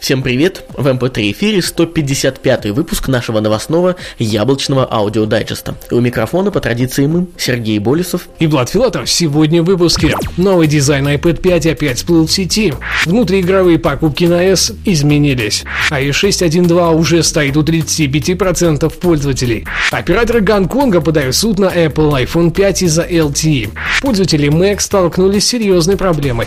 Всем привет! В MP3 эфире 155 выпуск нашего новостного яблочного аудиодайджеста. У микрофона по традиции мы, Сергей Болесов и Влад Филатов. Сегодня в выпуске. Новый дизайн iPad 5 опять всплыл в сети. Внутриигровые покупки на S изменились. iOS 6.1.2 уже стоит у 35% пользователей. Операторы Гонконга подают суд на Apple iPhone 5 из-за LTE. Пользователи Mac столкнулись с серьезной проблемой.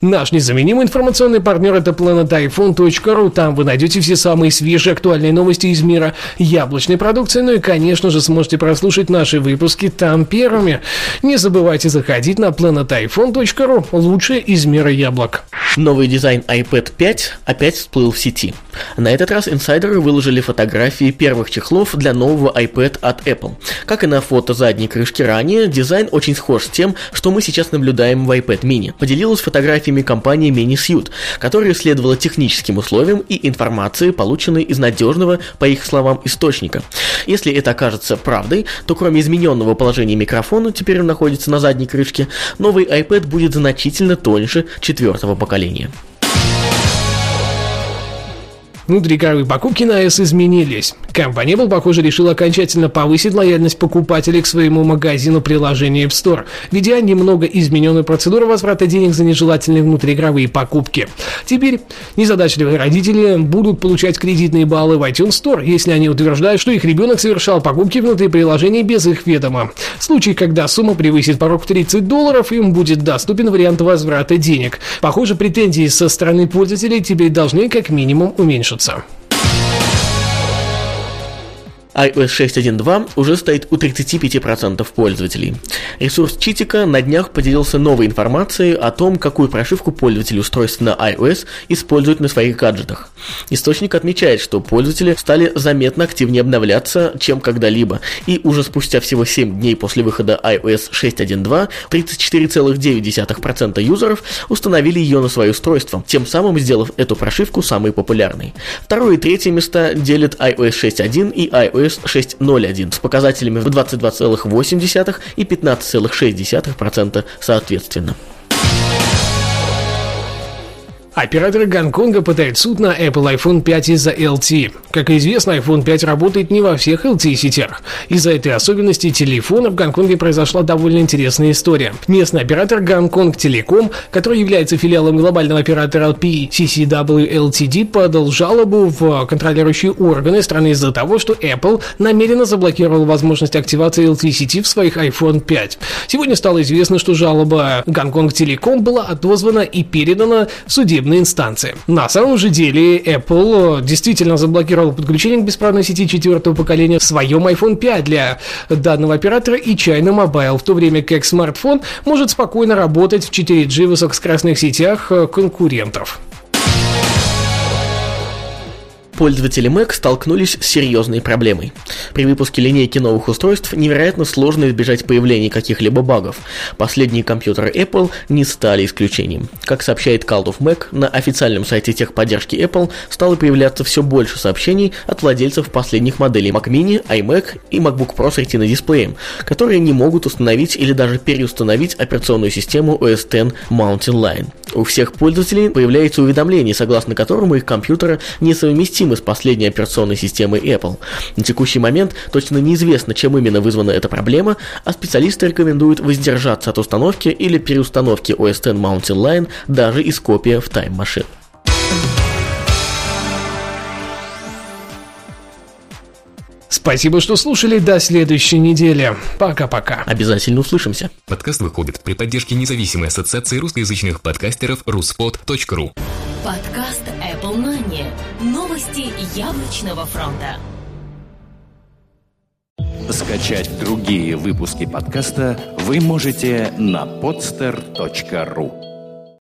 Наш незаменимый информационный партнер это planetiphone.ru. Там вы найдете все самые свежие актуальные новости из мира яблочной продукции. Ну и, конечно же, сможете прослушать наши выпуски там первыми. Не забывайте заходить на planetiphone.ru. Лучшее из мира яблок. Новый дизайн iPad 5 опять всплыл в сети. На этот раз инсайдеры выложили фотографии первых чехлов для нового iPad от Apple. Как и на фото задней крышки ранее, дизайн очень схож с тем, что мы сейчас наблюдаем в iPad mini. Поделилась фотографией фотографиями компании Minisuit, которая исследовала техническим условиям и информации, полученной из надежного, по их словам, источника. Если это окажется правдой, то кроме измененного положения микрофона, теперь он находится на задней крышке, новый iPad будет значительно тоньше четвертого поколения. Внутриигровые покупки на S изменились. Компания Apple, похоже, решила окончательно повысить лояльность покупателей к своему магазину приложения App Store, введя немного измененную процедуру возврата денег за нежелательные внутриигровые покупки. Теперь незадачливые родители будут получать кредитные баллы в iTunes Store, если они утверждают, что их ребенок совершал покупки внутри приложения без их ведома. В случае, когда сумма превысит порог в 30 долларов, им будет доступен вариант возврата денег. Похоже, претензии со стороны пользователей теперь должны как минимум уменьшиться episode. So. iOS 6.1.2 уже стоит у 35% пользователей. Ресурс Читика на днях поделился новой информацией о том, какую прошивку пользователи устройств на iOS используют на своих гаджетах. Источник отмечает, что пользователи стали заметно активнее обновляться, чем когда-либо, и уже спустя всего 7 дней после выхода iOS 6.1.2 34,9% юзеров установили ее на свое устройство, тем самым сделав эту прошивку самой популярной. Второе и третье места делят iOS 6.1 и iOS iOS 6.0.1 с показателями в 22,8 и 15,6% соответственно. Операторы Гонконга подают суд на Apple iPhone 5 из-за LTE. Как известно, iPhone 5 работает не во всех LTE-сетях. Из-за этой особенности телефона в Гонконге произошла довольно интересная история. Местный оператор Гонконг Телеком, который является филиалом глобального оператора PCCW Ltd, подал жалобу в контролирующие органы страны из-за того, что Apple намеренно заблокировал возможность активации LTE-сети в своих iPhone 5. Сегодня стало известно, что жалоба Гонконг Телеком была отозвана и передана в судебный судебной инстанции. На самом же деле Apple действительно заблокировал подключение к бесправной сети четвертого поколения в своем iPhone 5 для данного оператора и China Mobile, в то время как смартфон может спокойно работать в 4G высокоскоростных сетях конкурентов пользователи Mac столкнулись с серьезной проблемой. При выпуске линейки новых устройств невероятно сложно избежать появления каких-либо багов. Последние компьютеры Apple не стали исключением. Как сообщает Call of Mac, на официальном сайте техподдержки Apple стало появляться все больше сообщений от владельцев последних моделей Mac Mini, iMac и MacBook Pro с Retina дисплеем, которые не могут установить или даже переустановить операционную систему OS X Mountain Lion. У всех пользователей появляется уведомление, согласно которому их компьютеры несовместимы с последней операционной системой Apple. На текущий момент точно неизвестно, чем именно вызвана эта проблема, а специалисты рекомендуют воздержаться от установки или переустановки OS X Mountain Lion даже из копии в Time Machine. Спасибо, что слушали. До следующей недели. Пока-пока. Обязательно услышимся. Подкаст выходит при поддержке независимой ассоциации русскоязычных подкастеров ruspod.ru Подкаст. Новости яблочного фронта. Скачать другие выпуски подкаста вы можете на podster.ru